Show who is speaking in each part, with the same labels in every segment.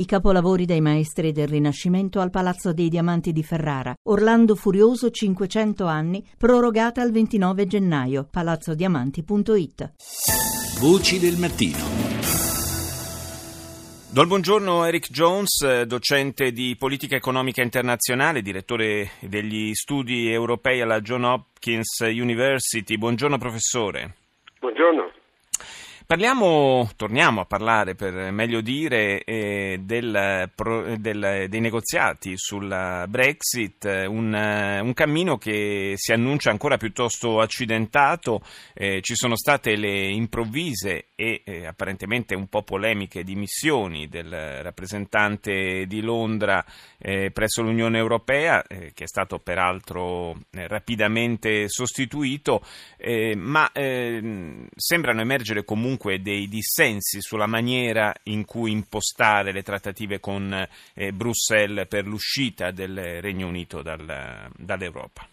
Speaker 1: I capolavori dei maestri del Rinascimento al Palazzo dei Diamanti di Ferrara. Orlando Furioso 500 anni, prorogata al 29 gennaio. palazzodiamanti.it.
Speaker 2: Voci del mattino.
Speaker 3: Do il buongiorno Eric Jones, docente di politica economica internazionale, direttore degli studi europei alla John Hopkins University. Buongiorno professore.
Speaker 4: Buongiorno.
Speaker 3: Parliamo, torniamo a parlare per meglio dire eh, del, del, dei negoziati sulla Brexit, un, un, cammino che si annuncia ancora piuttosto accidentato, eh, ci sono state le improvvise e eh, apparentemente un po' polemiche dimissioni del rappresentante di Londra eh, presso l'Unione Europea, eh, che è stato peraltro eh, rapidamente sostituito, ma sembrano emergere comunque comunque dei dissensi sulla maniera in cui impostare le trattative con eh, Bruxelles per l'uscita del Regno Unito dal, dall'Europa.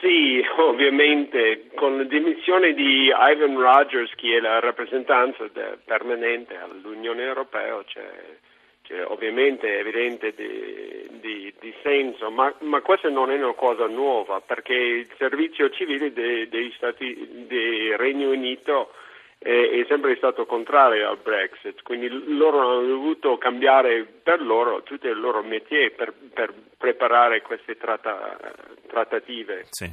Speaker 4: Sì, ovviamente con la dimissione di Ivan Rogers, che è la rappresentanza permanente all'Unione Europea, c'è, c'è ovviamente evidente di, di, di senso, ma, ma, questa non è una cosa nuova perché il servizio civile dei, dei Stati del Regno Unito è sempre stato contrario al Brexit, quindi loro hanno dovuto cambiare per loro tutti i loro métier per, per preparare queste tratta, trattative.
Speaker 3: Sì.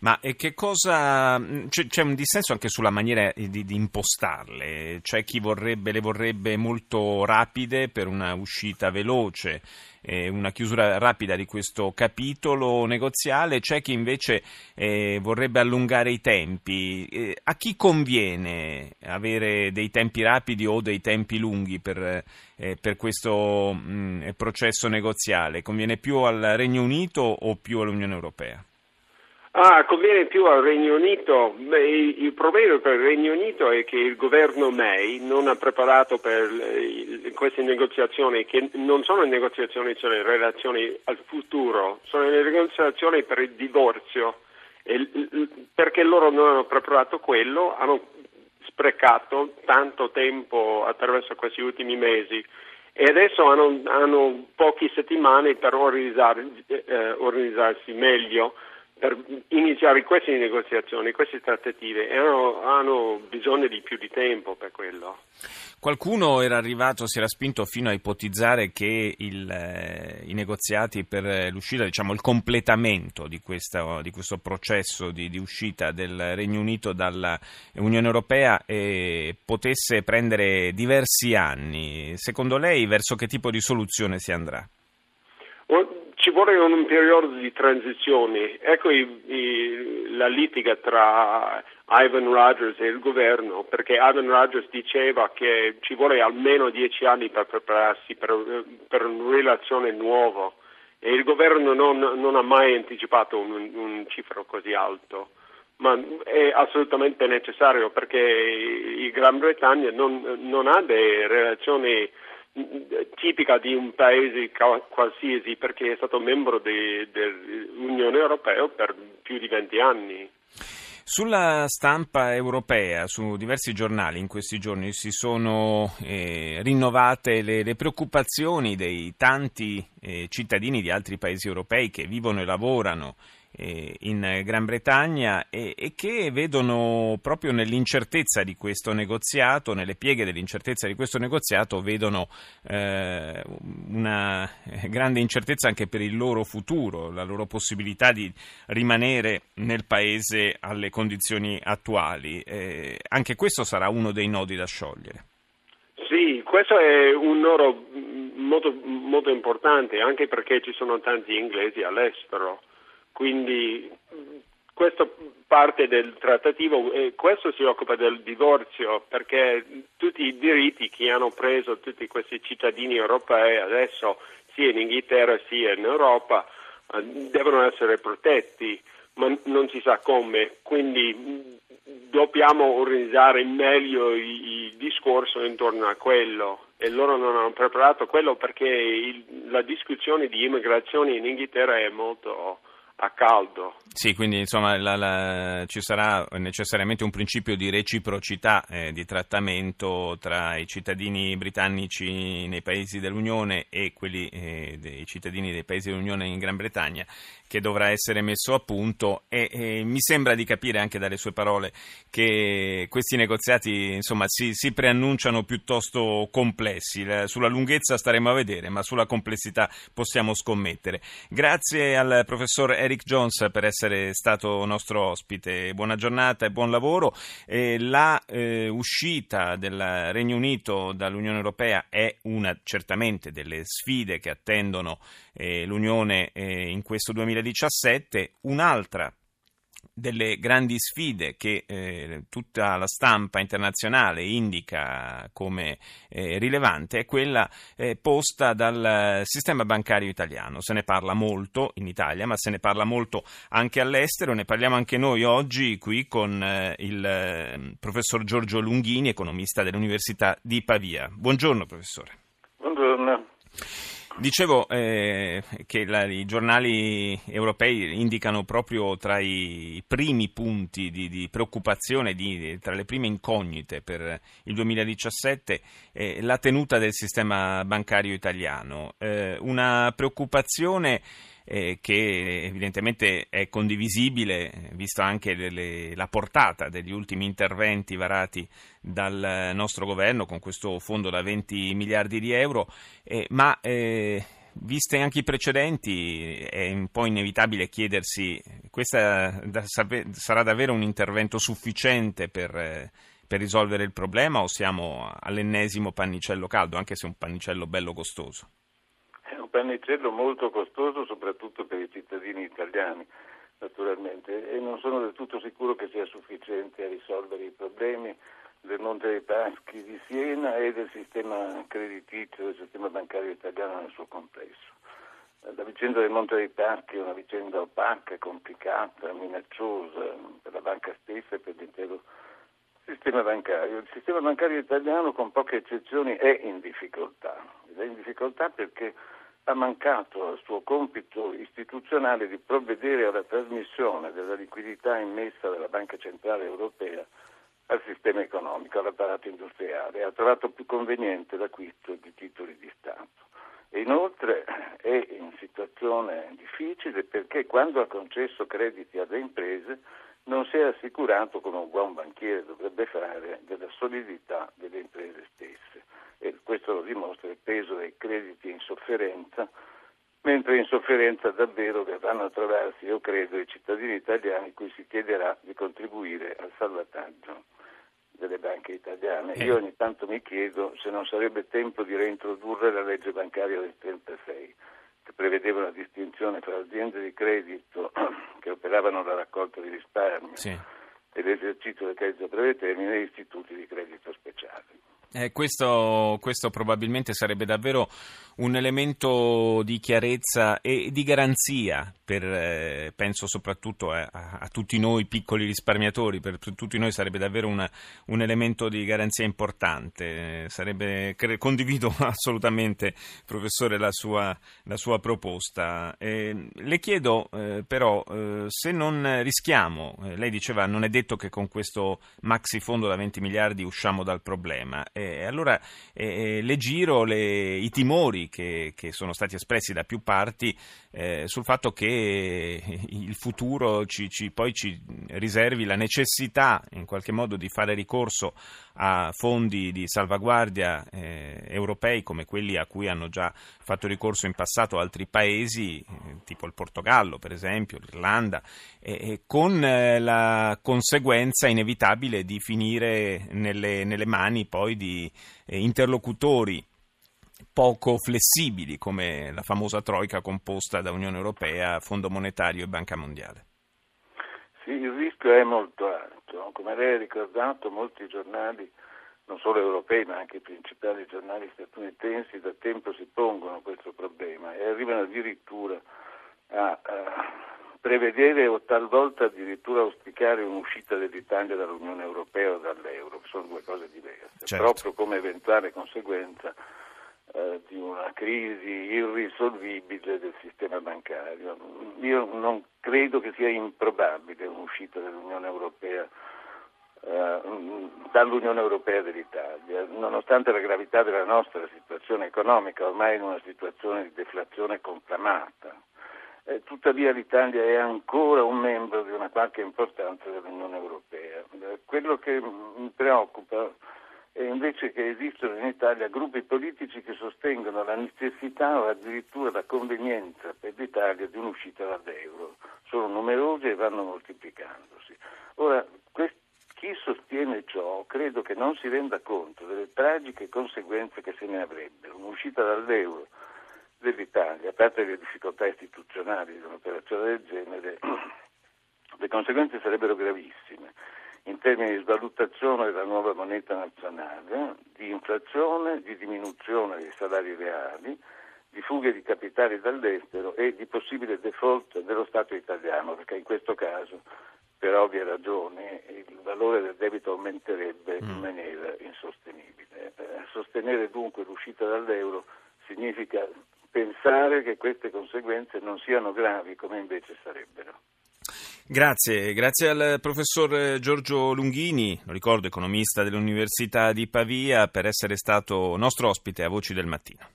Speaker 3: Ma che cosa c'è, c'è, un dissenso anche sulla maniera di, di, impostarle? C'è chi vorrebbe, le vorrebbe molto rapide per una uscita veloce, eh, una chiusura rapida di questo capitolo negoziale, c'è chi invece eh, vorrebbe allungare i tempi. Eh, a chi conviene avere dei tempi rapidi o dei tempi lunghi per, eh, per questo mh, processo negoziale? Conviene più al Regno Unito o più all'Unione Europea?
Speaker 4: Ah, conviene più al Regno Unito. Il problema per il Regno Unito è che il governo May non ha preparato per queste negoziazioni, che non sono negoziazioni sulle relazioni al futuro, sono negoziazioni per il divorzio. Perché loro non hanno preparato quello, hanno sprecato tanto tempo attraverso questi ultimi mesi e adesso hanno, hanno poche settimane per organizzar, eh, organizzarsi meglio per iniziare queste negoziazioni, queste trattative hanno, hanno, bisogno di più di tempo per quello.
Speaker 3: Qualcuno era arrivato, si era spinto fino a ipotizzare che il, eh, i negoziati per l'uscita, diciamo il completamento di, questa, di questo processo di, di, uscita del Regno Unito dall'Unione Europea eh, potesse prendere diversi anni. Secondo lei verso che tipo di soluzione si andrà?
Speaker 4: Ci vuole un periodo di transizione. Ecco i, i, la litiga tra Ivan Rogers e il governo, perché Ivan Rogers diceva che ci vuole almeno dieci anni per prepararsi per, per una relazione nuova e il governo non, non ha mai anticipato un, un cifro così alto ma è assolutamente necessario perché il Gran Bretagna non, non ha delle relazioni tipica di un paese qualsiasi perché è stato membro dell'Unione Europea per più di 20 anni.
Speaker 3: Sulla stampa europea, su diversi giornali in questi giorni si sono eh, rinnovate le, le, preoccupazioni dei tanti eh, cittadini di altri paesi europei che vivono e lavorano in Gran Bretagna e, e, che vedono proprio nell'incertezza di questo negoziato, nelle pieghe dell'incertezza di questo negoziato, vedono eh, una grande incertezza anche per il loro futuro, la loro possibilità di rimanere nel paese alle condizioni attuali. Eh, anche questo sarà uno dei nodi da sciogliere.
Speaker 4: Sì, questo è un nodo molto, molto importante anche perché ci sono tanti inglesi all'estero quindi questa parte del trattativo, eh, questo si occupa del divorzio perché tutti i diritti che hanno preso tutti questi cittadini europei adesso sia in Inghilterra sia in Europa eh, devono essere protetti, ma non si sa come, quindi dobbiamo organizzare meglio il discorso intorno a quello. E loro non hanno preparato quello perché il, la discussione di immigrazione in Inghilterra è molto a caldo.
Speaker 3: Sì, quindi insomma la, la, ci sarà necessariamente un principio di reciprocità eh, di trattamento tra i cittadini britannici nei paesi dell'Unione e quelli eh, dei cittadini dei paesi dell'Unione in Gran Bretagna che dovrà essere messo a punto e, e mi sembra di capire anche dalle sue parole che questi negoziati insomma si, si preannunciano piuttosto complessi. La, sulla lunghezza staremo a vedere, ma sulla complessità possiamo scommettere. Grazie al professor Eric Jones per essere stato nostro ospite. Buona giornata e buon lavoro. Eh, la eh, uscita del Regno Unito dall'Unione Europea è una certamente delle sfide che attendono eh, l'Unione eh, in questo 2017. Un'altra delle grandi sfide che eh, tutta la stampa internazionale indica come eh, rilevante è quella eh, posta dal sistema bancario italiano. Se ne parla molto in Italia, ma se ne parla molto anche all'estero. Ne parliamo anche noi oggi qui con eh, il eh, professor Giorgio Lunghini, economista dell'Università di Pavia. Buongiorno professore.
Speaker 5: Buongiorno.
Speaker 3: Dicevo eh, che la, i giornali europei indicano proprio tra i primi punti di, di preoccupazione, di, tra le prime incognite per il 2017, eh, la tenuta del sistema bancario italiano. Eh, una preoccupazione eh, che evidentemente è condivisibile, visto anche le, la portata degli ultimi interventi varati dal nostro governo con questo fondo da 20 miliardi di euro, eh, ma eh, viste anche i precedenti è un po' inevitabile chiedersi questo sarà davvero un intervento sufficiente per, per risolvere il problema o siamo all'ennesimo pannicello caldo, anche se un pannicello bello costoso?
Speaker 5: Pannicello molto costoso soprattutto per i cittadini italiani naturalmente e non sono del tutto sicuro che sia sufficiente a risolvere i problemi del Monte dei Paschi di Siena e del sistema creditizio, del sistema bancario italiano nel suo complesso. La vicenda del Monte dei Paschi è una vicenda opaca, complicata, minacciosa per la banca stessa e per l'intero sistema bancario. Il sistema bancario italiano, con poche eccezioni, è in difficoltà. Ed è in difficoltà perché ha mancato al suo compito istituzionale di provvedere alla trasmissione della liquidità immessa dalla Banca Centrale Europea al sistema economico, all'apparato industriale, ha trovato più conveniente l'acquisto di titoli di Stato. E inoltre è in situazione difficile perché quando ha concesso crediti alle imprese non si è assicurato, come un buon banchiere dovrebbe fare, della solidità delle imprese stesse e questo lo dimostra il peso dei crediti in sofferenza, mentre in sofferenza davvero verranno a trovarsi, io credo, i cittadini italiani cui si chiederà di contribuire al salvataggio delle banche italiane. Eh. Io ogni tanto mi chiedo se non sarebbe tempo di reintrodurre la legge bancaria del 1936, che prevedeva una distinzione tra aziende di credito che operavano la raccolta di risparmi sì. e l'esercizio del credito a breve termine e istituti di credito speciali.
Speaker 3: Eh, questo, questo, probabilmente sarebbe davvero un elemento di chiarezza e di garanzia, per, eh, penso soprattutto a, a, a, tutti noi piccoli risparmiatori, per, per tutti noi sarebbe davvero una, un elemento di garanzia importante. Eh, sarebbe, condivido assolutamente, professore, la sua, la sua proposta. Eh, le chiedo eh, però eh, se non rischiamo, lei diceva non è detto che con questo maxi fondo da 20 miliardi usciamo dal problema. Eh, allora eh, le giro le, i timori che, che, sono stati espressi da più parti eh, sul fatto che il futuro ci, ci, poi ci riservi la necessità in qualche modo di fare ricorso a fondi di salvaguardia eh, europei come quelli a cui hanno già fatto ricorso in passato altri paesi, eh, tipo il Portogallo per esempio, l'Irlanda, con eh, la conseguenza inevitabile di finire nelle, nelle mani poi di eh, interlocutori poco flessibili come la famosa troica composta da Unione Europea, Fondo Monetario e Banca Mondiale.
Speaker 5: Sì, il rischio è molto alto. Come lei ha ricordato, molti giornali, non solo europei ma anche i principali giornali statunitensi, da tempo si pongono questo problema e arrivano addirittura a, a prevedere o talvolta addirittura auspicare un'uscita dell'Italia dall'Unione Europea o dall'euro, che sono due cose diverse, certo. proprio come eventuale conseguenza eh, di di una crisi irrisolvibile del sistema bancario. Io non credo che sia improbabile un'uscita dell'Unione Europea eh, dall'Unione Europea dell'Italia, nonostante la gravità della nostra situazione economica, ormai in una situazione di deflazione conclamata. Eh, tuttavia l'Italia è ancora un membro di una qualche importanza dell'Unione Europea. Eh, quello che mi preoccupa è invece che esistono in Italia gruppi politici che sostengono la necessità o addirittura la convenienza per l'Italia di un'uscita dall'euro. Sono numerosi e vanno moltiplicandosi. Ora, quest- chi sostiene ciò credo che non si renda conto delle tragiche conseguenze che se ne avrebbero. Un'uscita dall'euro dell'Italia, a parte le difficoltà istituzionali di un'operazione del genere, le conseguenze sarebbero gravissime in termini di svalutazione della nuova moneta nazionale, di inflazione, di diminuzione dei salari reali, di fughe di capitali dall'estero e di possibile default dello Stato italiano, perché in questo caso, per ovvie ragioni, il valore del debito aumenterebbe in mm. maniera insostenibile. Eh, sostenere dunque l'uscita dall'euro significa pensare che queste conseguenze non siano gravi come invece sarebbero.
Speaker 3: Grazie, grazie al professor Giorgio Lunghini, lo ricordo economista dell'Università di Pavia, per essere stato nostro ospite a Voci del Mattino.